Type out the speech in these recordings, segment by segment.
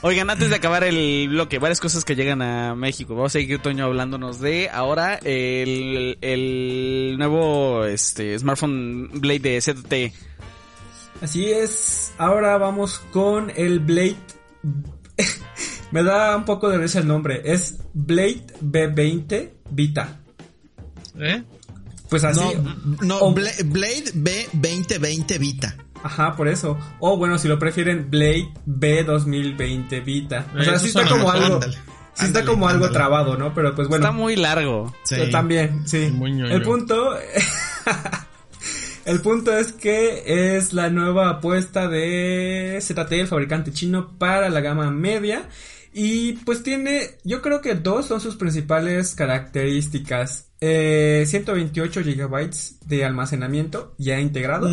Oigan, antes de acabar el bloque, varias cosas que llegan a México. Vamos a seguir Toño hablándonos de ahora el, el nuevo este smartphone Blade de ZT. Así es. Ahora vamos con el Blade. Me da un poco de risa el nombre. Es Blade B20 Vita. ¿Eh? Pues así. No, o- Blade B2020 Vita. Ajá, por eso. O bueno, si lo prefieren, Blade B2020 Vita. O sea, Eso sí está como algo. ándale. Sí está Ándale, como algo trabado, ¿no? Pero pues bueno. Está muy largo. Sí. Yo también, sí. Muy ñoño. El punto. el punto es que es la nueva apuesta de ZTE, el fabricante chino, para la gama media. Y pues tiene, yo creo que dos son sus principales características. Eh, 128 gigabytes de almacenamiento ya integrado.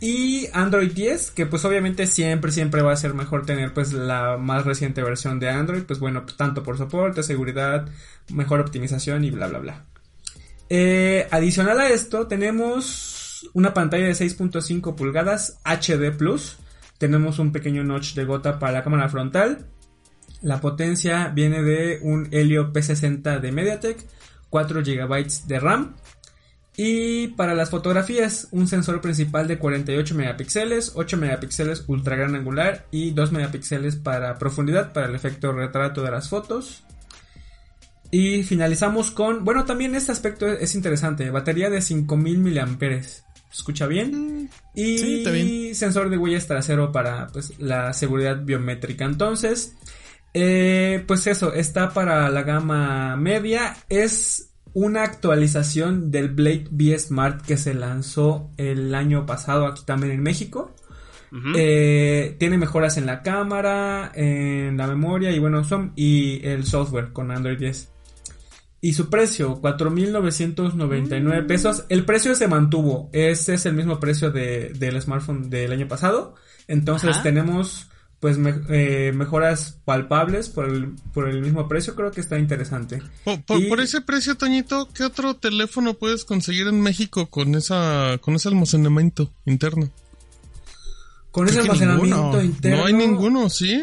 Y Android 10, que pues obviamente siempre, siempre va a ser mejor tener pues la más reciente versión de Android, pues bueno, tanto por soporte, seguridad, mejor optimización y bla, bla, bla. Eh, adicional a esto, tenemos una pantalla de 6.5 pulgadas HD Plus. Tenemos un pequeño notch de gota para la cámara frontal. La potencia viene de un Helio P60 de MediaTek, 4 GB de RAM. Y para las fotografías, un sensor principal de 48 megapíxeles, 8 megapíxeles ultra gran angular y 2 megapíxeles para profundidad para el efecto retrato de las fotos. Y finalizamos con, bueno, también este aspecto es interesante, batería de 5000 miliamperes. ¿Escucha bien? Y sí, está bien. sensor de huellas trasero para pues, la seguridad biométrica. Entonces, eh, pues eso, está para la gama media. Es una actualización del Blade B Smart que se lanzó el año pasado aquí también en México. Eh, tiene mejoras en la cámara, en la memoria y bueno, son y el software con Android 10. Y su precio, 4.999 pesos. El precio se mantuvo. Ese es el mismo precio de, del smartphone del año pasado. Entonces Ajá. tenemos pues me- eh, mejoras palpables por el, por el mismo precio. Creo que está interesante. Por, por- Y- por ese precio, Toñito, ¿qué otro teléfono puedes conseguir en México con esa con ese almacenamiento interno? Con ese Creo almacenamiento ninguno. interno. No hay ninguno, ¿sí?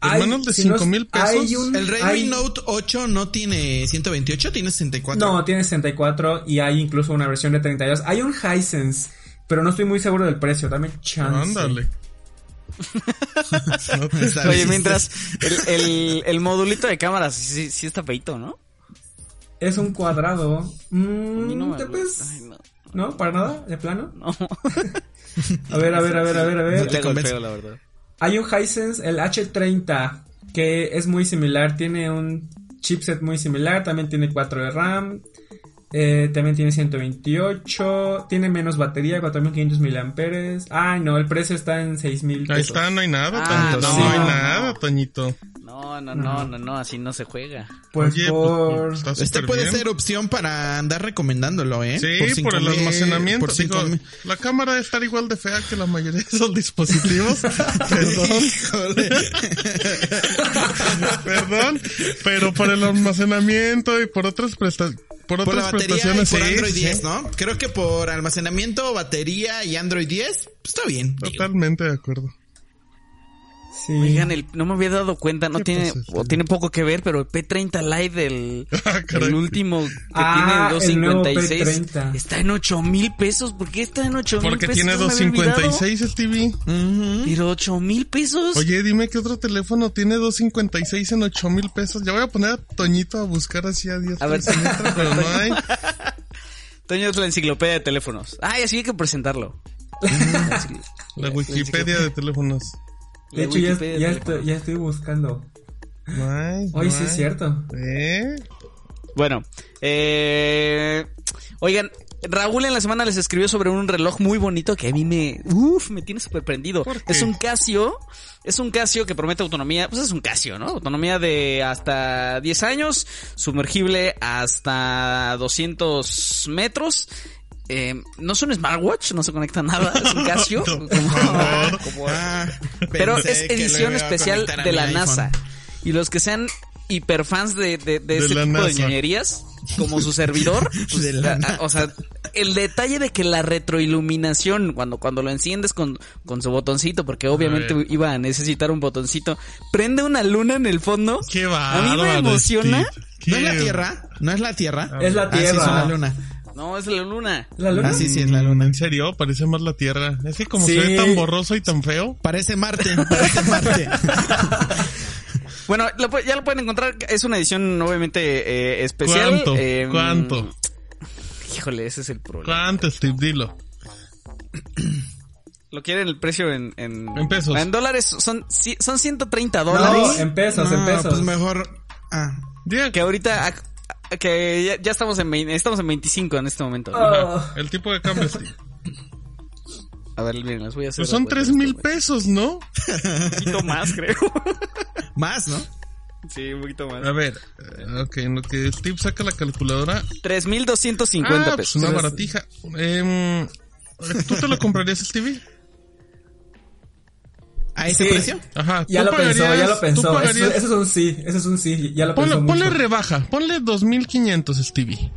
hay- Hermanos de si no 5 mil pesos. hay un- El Redmi hay- Note 8 no tiene 128, tiene 64. No, tiene 64 y hay incluso una versión de 32. Hay un Hisense, pero no estoy muy seguro del precio. Dame chance. Ándale. Oye, mientras el, el, el modulito de cámara sí, está feito, ¿no? Es un cuadrado. Mm, no me ¿te gusta. ves? Ay, no. ¿No? ¿Para nada? ¿De plano? No. A ver, a ver, a ver, a ver, a No ver. te convence. golpeo, la verdad. Hay un Hisense, el H30, que es muy similar. Tiene un chipset muy similar. También tiene 4 de RAM. Eh, también tiene 128. Tiene menos batería, 4500 miliamperes. Ay, no, el precio está en 6000 pesos. Ahí está, no hay nada, Ah, Toñito. no, no, hay no. nada, Toñito. No, no, no, no, no, así no se juega. Pues Oye, por... pues, Este puede bien. ser opción para andar recomendándolo, ¿eh? Sí, por, cinco el mil- almacenamiento. Por cinco Digo, mil. la cámara debe estar igual de fea que la mayoría de esos dispositivos. Perdón, perdón. Pero por el almacenamiento y por otras prestaciones. Por Por otras la batería y prestaciones, por sí, Android sí. 10, ¿no? Creo que por almacenamiento, batería y Android 10, pues está bien. digo. Totalmente de acuerdo. Sí. Oigan, el, no me había dado cuenta, no ¿Qué tiene, o tiene poco que ver, pero el P30 Lite del Ah, el último que Ah, tiene nuevo 256 P30. está en 8 mil pesos. ¿Por qué está en 8 mil Porque pesos? tiene había olvidado. 256 el TV. Ujú. Pero 8 mil pesos. Oye, dime qué otro teléfono tiene 256 en 8 mil pesos. Ya voy a poner a Toñito a buscar así a 10 A ver. pero no hay. Toño es la enciclopedia de teléfonos. Ay, así hay que presentarlo. La Wikipedia de teléfonos. De hecho, ya, ya estoy, ya estoy buscando. Hoy no sí es cierto. ¿Eh? Bueno, eh, oigan, Raúl en la semana les escribió sobre un reloj muy bonito que a mí me, uf, me tiene súper prendido. Es un Casio, es un Casio que promete autonomía, pues es un Casio, ¿no? Autonomía de hasta 10 años, sumergible hasta 200 metros. Eh, no es un smartwatch, no se conecta a nada, es un Casio. No, como- Ah, pero es edición especial de la iPhone. NASA. Y los que sean hiperfans de, de, de, De ese la tipo de ñoñerías, como su servidor, pues, la o sea, el detalle de que la retroiluminación, cuando, cuando lo enciendes con, con su botoncito, porque obviamente iba a necesitar un botoncito, prende una luna en el fondo. Qué A mí me emociona. ¿No es la Tierra? ¿No es la Tierra? Es la Ah, sí, Tierra. es una luna. No, es la luna. La luna. Ah, sí, sí, es la luna. ¿En serio? Parece más la Tierra. Es que como Sí. se ve tan borroso y tan feo. Parece Marte, parece Marte. Bueno, lo ya lo pueden encontrar. Es una edición obviamente eh, especial. ¿Cuánto? eh, ¿Cuánto? Híjole, ese es el problema. ¿Cuánto, Steve? Dilo. Lo quieren el precio en... En, En pesos. En dólares son, son 130 No, dólares. en pesos, en No, pesos. Pues mejor. Ah, Que ahorita... Que ya, ya estamos en estamos en 25 en este momento. Oh. el tipo de cambio, Steve. A ver, miren, les voy a hacer... Pues son la tres cuenta. mil pesos, ¿no? Un poquito más, creo. más, ¿no? sí, un poquito más. A ver, eh, ok, en lo que Steve saca la calculadora. 3.250 ah, pues pesos. una baratija. Em, ¿Tú te lo comprarías, Stevie? ¿A ese Sí. precio? Ajá. Ya ¿tú lo pensó, ya lo pensó. Eso, pagarías- eso es un sí, eso es un sí. Ya lo Ponle, pensó ponle mucho. rebaja, ponle 2500, Stevie.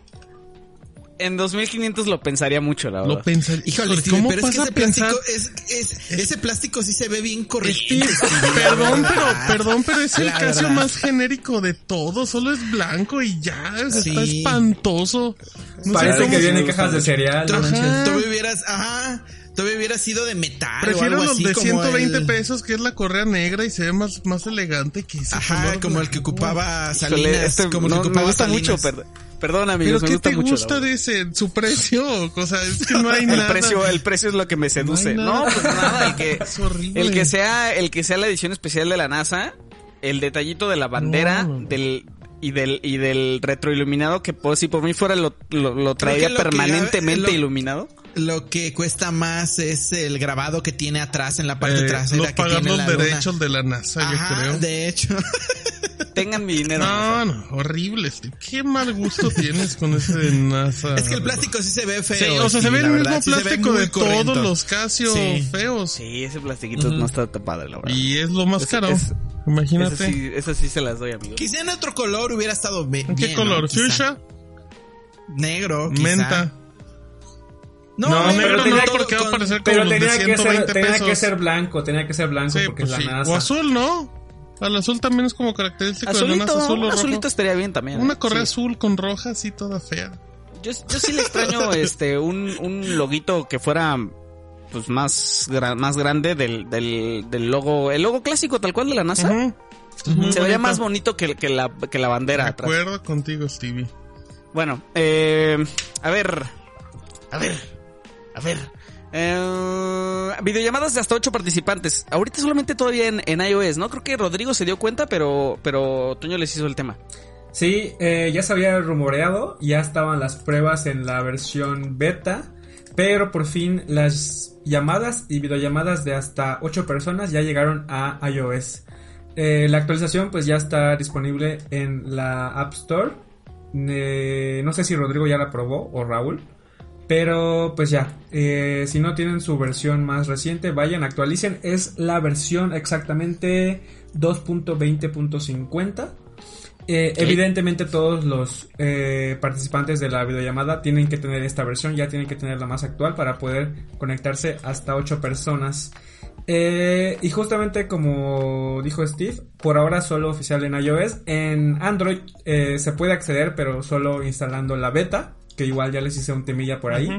En 2.500 lo pensaría mucho, la verdad. Lo pensaría. Híjole, ¿cómo pero es que ese a pensar? plástico, es, es- ese plástico sí se ve bien. Steve, Stevie, perdón, pero, perdón, pero es el caso más genérico de todo. Solo es blanco y ya, sea, está Sí. espantoso. No sé Parece cómo que viene en cajas de cereal. Tú, tú hubieras, ajá, tú hubieras sido de metal o Prefiero algo los así de como 120 el- pesos, que es la correa negra y se ve más, más elegante que ese Ajá, color como el que ocupaba Híjole, Salinas, este como el no- que me gusta Salinas. mucho, perdón. Perdón, ¿Pero amigos, me qué gusta te mucho. gusta de ese? ¿Su precio? O sea, es que no hay el nada. precio, el precio es lo que me seduce. No pues nada, el que, Es horrible. el que sea, el que sea la edición especial de la NASA, el detallito de la bandera, No, del y del y del retroiluminado que por si por mí fuera lo, lo, lo que- permanentemente lo- iluminado. Lo que cuesta más es el grabado que tiene atrás en la parte Eh, trasera no que pagar tiene los la luna. derechos de la NASA, yo Ajá, creo. de hecho. Tengan mi dinero. No, no, horrible. Qué mal gusto tienes con ese de NASA. es que el plástico sí se ve feo. Sí, o sea, se ve el mismo sí plástico muy de todos los Casio Sí. feos. Sí, ese plastiquito no está tan padre, la verdad. Y es lo más Ese- caro. ese- Imagínate. Esas sí, sí se las doy, amigos. Quizá en otro color hubiera estado bien. ¿En qué color? ¿Fuchsia? Negro, quizá. ¿Menta? No, No, negro, pero no, porque va a con- parecer como Pero los de tenía que, 120 ser, tenía que ser blanco, tenía que ser blanco Sí, porque pues es sí. la NASA. O azul, ¿no? Al azul también es como característico de la Azulito, NASA, azul o un rojo. azulito estaría bien también. Una ¿eh? correa Sí. azul con roja así toda fea. Yo, yo sí le extraño este un, un loguito que fuera pues más gra- más grande del, del, del logo, el logo clásico tal cual de la NASA. Se vería más bonito que, que la que la De bandera atrás. acuerdo contigo, Stevie. Bueno, eh, a ver, a ver, a ver. Eh, videollamadas de hasta ocho participantes. Ahorita solamente todavía en, iOS, ¿no? Creo que Rodrigo se dio cuenta, pero pero Toño les hizo el tema. Sí, eh, ya se había rumoreado, ya estaban las pruebas en la versión beta, pero por fin las llamadas y videollamadas de hasta 8 personas ya llegaron a iOS. Eh, la actualización pues ya está disponible en la App Store. No sé si Rodrigo ya la probó o Raúl. Pero pues ya, eh, si no tienen su versión más reciente, vayan, actualicen. Es la versión exactamente 2.20.50. Eh, Evidentemente todos los eh, participantes de la videollamada tienen que tener esta versión, ya tienen que tener la más actual para poder conectarse hasta 8 personas. Eh, y justamente como dijo Steve, por ahora solo oficial en iOS. En Android eh, se puede acceder, pero solo instalando la beta, que igual ya les hice un temilla por ahí.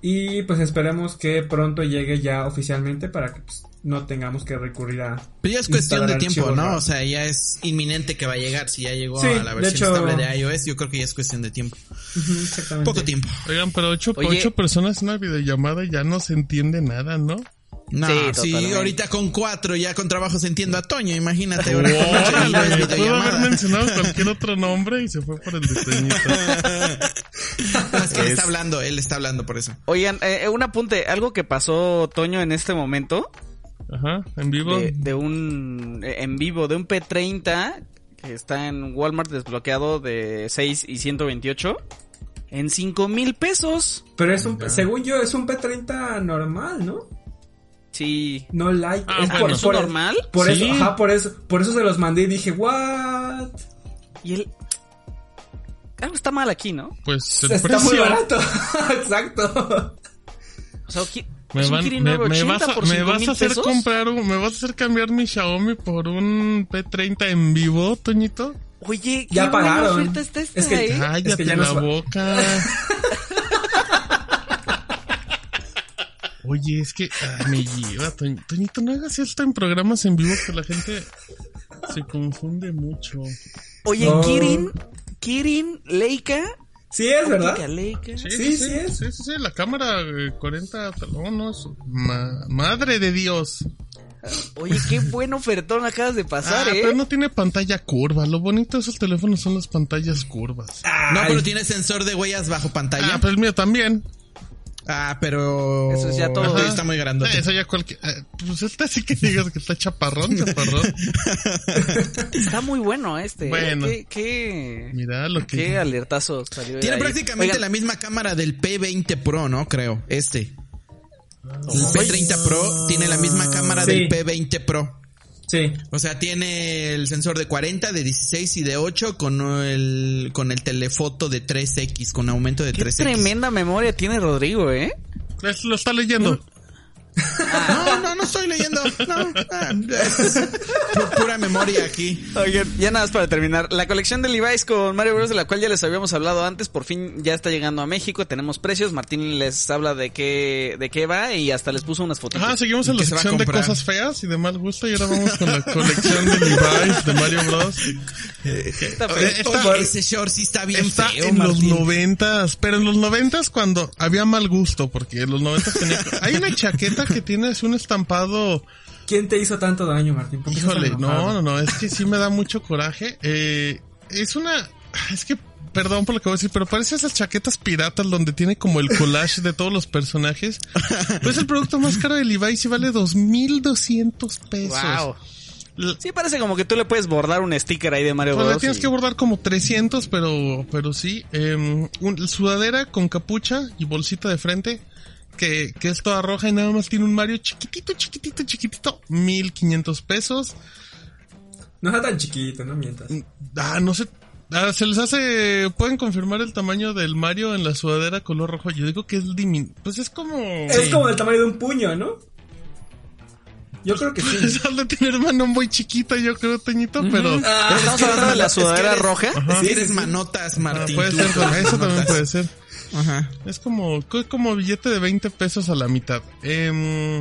Y pues esperemos que pronto llegue ya oficialmente para que pues, no tengamos que recurrir a... Pero ya es cuestión de tiempo, ¿no? O sea, ya es inminente que va a llegar. Si ya llegó Sí, a la de versión hecho- estable de iOS, yo creo que ya es cuestión de tiempo. Exactamente. Poco tiempo. Oigan, pero ocho, Oye. ocho personas en una videollamada ya no se entiende nada, ¿no? No, Sí, sí, ahorita con cuatro ya con trabajo se entiendo a Toño, imagínate. ahora Órale, pudo haber mencionado cualquier otro nombre y se fue por el diseñito. No, es que él Es- está hablando, él está hablando por eso. Oigan, eh, un apunte, algo que pasó Toño en este momento Ajá, en vivo. de, de un eh, en vivo de un P30 que está en Walmart desbloqueado de 6 y 128 en 5 mil pesos. Pero es un, según yo, es un P30 normal, ¿no? Sí. No like. Ah, es bueno. ¿Es un normal? Por Sí. eso, ajá, por eso, por eso se los mandé y dije, what? Y el... Algo está mal aquí, ¿no? Pues el Está muy precio. barato. Exacto. O sea, aquí- Me, van- me- 980 me vas a, por me 5 vas a hacer pesos. comprar un, me vas a hacer cambiar mi Xiaomi por un P30 en vivo, Toñito. Oye, qué Ya buena pagaron. oferta está esta, Es que- ¿eh? Cállate es que ya la boca. Oye, es que me lleva, Toñ- Toñito, no hagas esto en programas en vivo que la gente se confunde mucho. Oye, No. Kirin, Kirin, Leica, Sí es, ¿verdad? Óptica Leica. Sí, Sí, sí es. Sí, sí, sí, la cámara eh, 40 no, no, es- ma- madre de Dios. Oye, qué buen ofertón acabas de pasar, Ah, ¿eh? pero no tiene pantalla curva. Lo bonito de esos teléfonos son las pantallas curvas. No, pero tiene sensor de huellas bajo pantalla. Ah, pero el mío también. Ah, pero. Eso es ya todo. Ajá, Está muy grandote. Eh, Eso ya cualquier... eh, pues este sí que digas que está chaparrón, chaparrón. Está muy bueno este. ¿eh? Bueno. Qué, qué, Mira lo que... qué alertazo salió Tiene ahí. prácticamente Oigan, la misma cámara del P20 Pro, ¿no? Creo. Este. El P30 Pro tiene la misma cámara Sí. del P20 Pro. Sí. O sea, tiene el sensor de 40, de 16 y de 8 con el, con el telefoto de 3X, con aumento de Qué 3X. tremenda memoria tiene Rodrigo, ¿eh? Es- Lo está leyendo. No, no, no estoy leyendo. No, ah, pura memoria aquí. Oigan, ya nada más para terminar. La colección de Levi's con Mario Bros. de la cual ya les habíamos hablado antes, por fin ya está llegando a México. Tenemos precios. Martín les habla de qué, de qué va y hasta les puso unas fotos. Ajá, seguimos en la se sección de cosas feas y de mal gusto y ahora vamos con la colección de Levi's de Mario Bros. Está feo. Oye, está- oye, ese short sí está bien Está feo, en los noventas, pero en los noventas cuando había mal gusto, porque en los noventas tenía... Hay una chaqueta que tiene así un estampado... ¿Quién te hizo tanto daño, Martín? ¿Por qué estás tan Híjole, no, no, no, es que sí me da mucho coraje. Eh, es una... Es que... Perdón por lo que voy a decir, pero parece esas chaquetas piratas donde tiene como el collage de todos los personajes. Pues el producto más caro de Levi's y vale 2.200 pesos. Wow. Sí parece como que tú le puedes bordar un sticker ahí de Mario Pues Bros. le tienes y- que bordar como 300, pero, pero sí. Eh, un- sudadera con capucha y bolsita de frente, que, que es toda roja y nada más tiene un Mario chiquitito, chiquitito, chiquitito. 1500 pesos. No está tan chiquito, no mientas. Ah, no sé. Ah, se les hace. Pueden confirmar el tamaño del Mario en la sudadera color rojo. Yo digo que es dimin. Pues es como. Es como el tamaño de un puño, ¿no? Yo creo que sí. Es de tener mano muy chiquita, yo creo, Teñito, pero. Ah, Estamos hablando de la Es que sudadera eres- roja. Que Sí, eres manotas, Ah, Martín. puede ser, eso también puede ser. Ajá. Es como, es como billete de 20 pesos a la mitad. Em,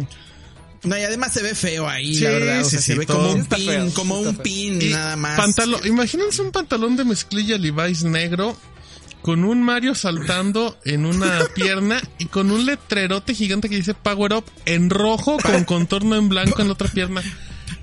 No, y además se ve feo ahí, Sí, la verdad. O sí, sea, sí, se ve como un pin, feo, como un feo. pin, y nada más. pantalón, imagínense un pantalón de mezclilla Levi's negro con un Mario saltando en una pierna y con un letrerote gigante que dice Power Up en rojo con contorno en blanco en la otra pierna.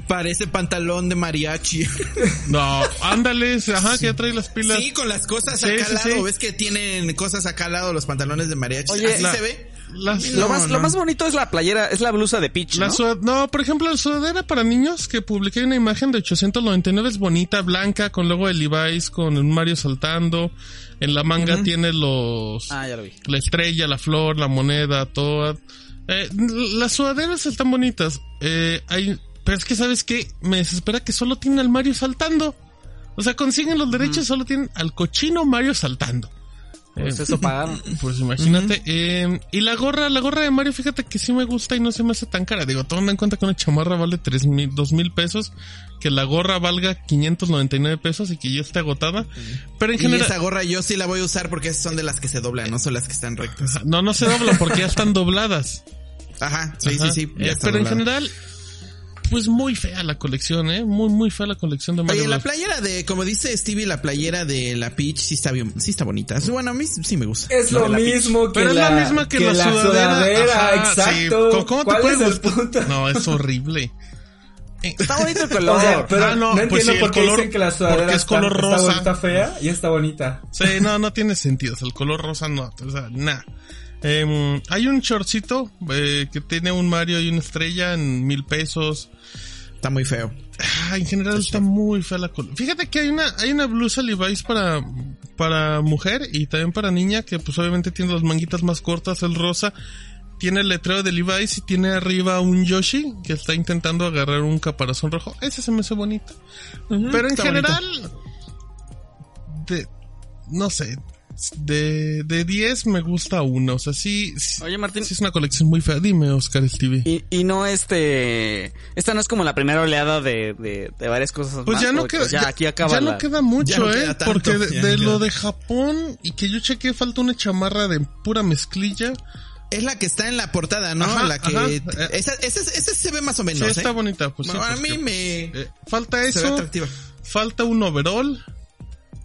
Parece pantalón de mariachi. No, ándale, ajá, que ya trae las pilas. Sí, con las cosas Sí, acá sí, al lado. sí. ¿Ves que tienen cosas acá al lado los pantalones de mariachi? Oye, ¿Así la- se ve? Lo No, más, lo más bonito es la playera, es la blusa de Peach, La ¿no? sud- no, por ejemplo, la sudadera para niños que publiqué una imagen de 899 es bonita, blanca, con logo de Levi's, con un Mario saltando. En la manga tiene los... Ah, ya lo vi. La estrella, la flor, la moneda, todas. Eh, las sudaderas están bonitas. Eh, hay, pero es que, ¿sabes qué? Me desespera que solo tienen al Mario saltando. O sea, consiguen los derechos, solo tienen al cochino Mario saltando. Pues Eh, eso pagaron. pues imagínate. eh, y la gorra, la gorra de Mario, fíjate que sí me gusta y no se me hace tan cara. Digo, tomando en cuenta que una chamarra vale tres mil, dos mil pesos, que la gorra valga 599 pesos y que ya esté agotada. Pero en Y general... esa gorra yo sí la voy a usar porque son de las que se doblan, no son las que están rectas. No, no se doblan porque ya están dobladas. Ajá, sí, Ajá. sí, sí. ya Eh, pero en general, pues muy fea la colección, ¿eh? Muy, muy fea la colección de Mario Oye, la playera de, como dice Stevie, la playera de la Peach sí está bien, sí está bonita. Bueno, a mí sí me gusta. Es lo mismo que Pero es la, misma que, la, sudadera. sudadera, Ajá, exacto. sí. ¿Cómo- ¿Cómo te ¿Cuál puede es gustar? No, es horrible. Eh, Está bonito el color. O sea, pero Ah, no, no, pues entiendo sí, por qué color- dicen que la sudadera es está, color está rosa. bonita fea y está bonita. Sí, no, no tiene sentido. O sea, el color rosa no, o sea, nada. Em, hay un shortcito eh, que tiene un Mario y una estrella en mil pesos. Está muy feo. Ah, en general está muy fea la col- Fíjate que hay una, hay una blusa Levi's para, para mujer y también para niña que pues obviamente tiene las manguitas más cortas, el rosa. Tiene el letrero de Levi's y tiene arriba un Yoshi que está intentando agarrar un caparazón rojo. Ese se me hace bonito. Pero en general, de, no sé, de, de 10 me gusta uno. O sea, sí, sí, Oye, Martín. sí es una colección muy fea. Dime, Oscar Stevie. Y, y no este... Esta no es como la primera oleada de, de, de varias cosas Pues más, ya no queda, Ya, ya, aquí acaba ya la- no queda mucho, no eh, queda tanto, porque de, lo de Japón y que yo chequeé falta una chamarra de pura mezclilla. Es la que está en la portada, ¿no? Ajá, la que... ajá. Eh, esa, esa, esa se ve más o Sí, menos, está ¿eh? bonita, pues sí, Bueno, a pues mí que- me... eh, falta se ve eso, atractiva. falta un overall.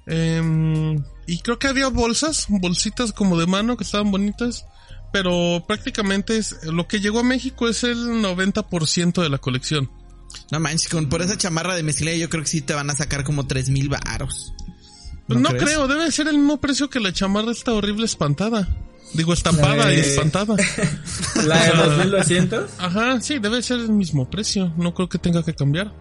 em, y creo que había bolsas, bolsitas como de mano que estaban bonitas. Pero prácticamente es, lo que llegó a México es el 90% de la colección. No manches, con, por esa chamarra de mezclilla yo creo que sí te van a sacar como tres mil varos. Pues no, creo, debe ser el mismo precio que la chamarra esta horrible espantada. Digo, estampada de- y espantada. La de 2200. Ajá, sí, debe ser el mismo precio. No creo que tenga que cambiar.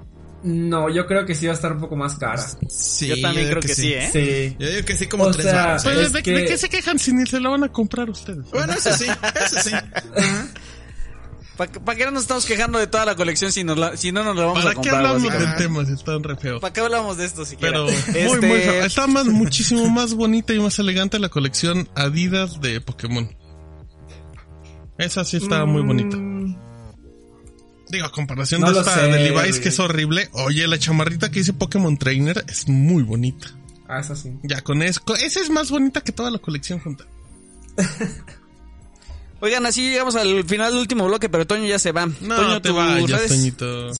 No, yo creo que sí va a estar un poco más cara. Sí, Yo también creo que, sí, ¿eh? Sí. Yo digo que sí como O tres sea, varos. Pues, es ¿de, que- de qué se quejan si ni se la van a comprar ustedes? Bueno, eso sí, eso sí. Ajá. ¿Para qué no nos estamos quejando de toda la colección si, nos la- si no nos la vamos a ¿Para qué comprar? hablamos del tema si están re feo? ¿Para qué hablamos de esto siquiera? Pero Este, muy, muy feo. Está más, muchísimo más bonita y más elegante la colección Adidas de Pokémon. Esa sí está muy bonita. Digo, a comparación No de esta sé, de Levi's güey. que es horrible. Oye, la chamarrita que dice Pokémon Trainer es muy bonita. Ah, eso sí. Ya con eso, esa es más bonita que toda la colección junta. Oigan, así llegamos al final del último bloque, pero Toño ya se va. No Toño, te vayas. Toñito.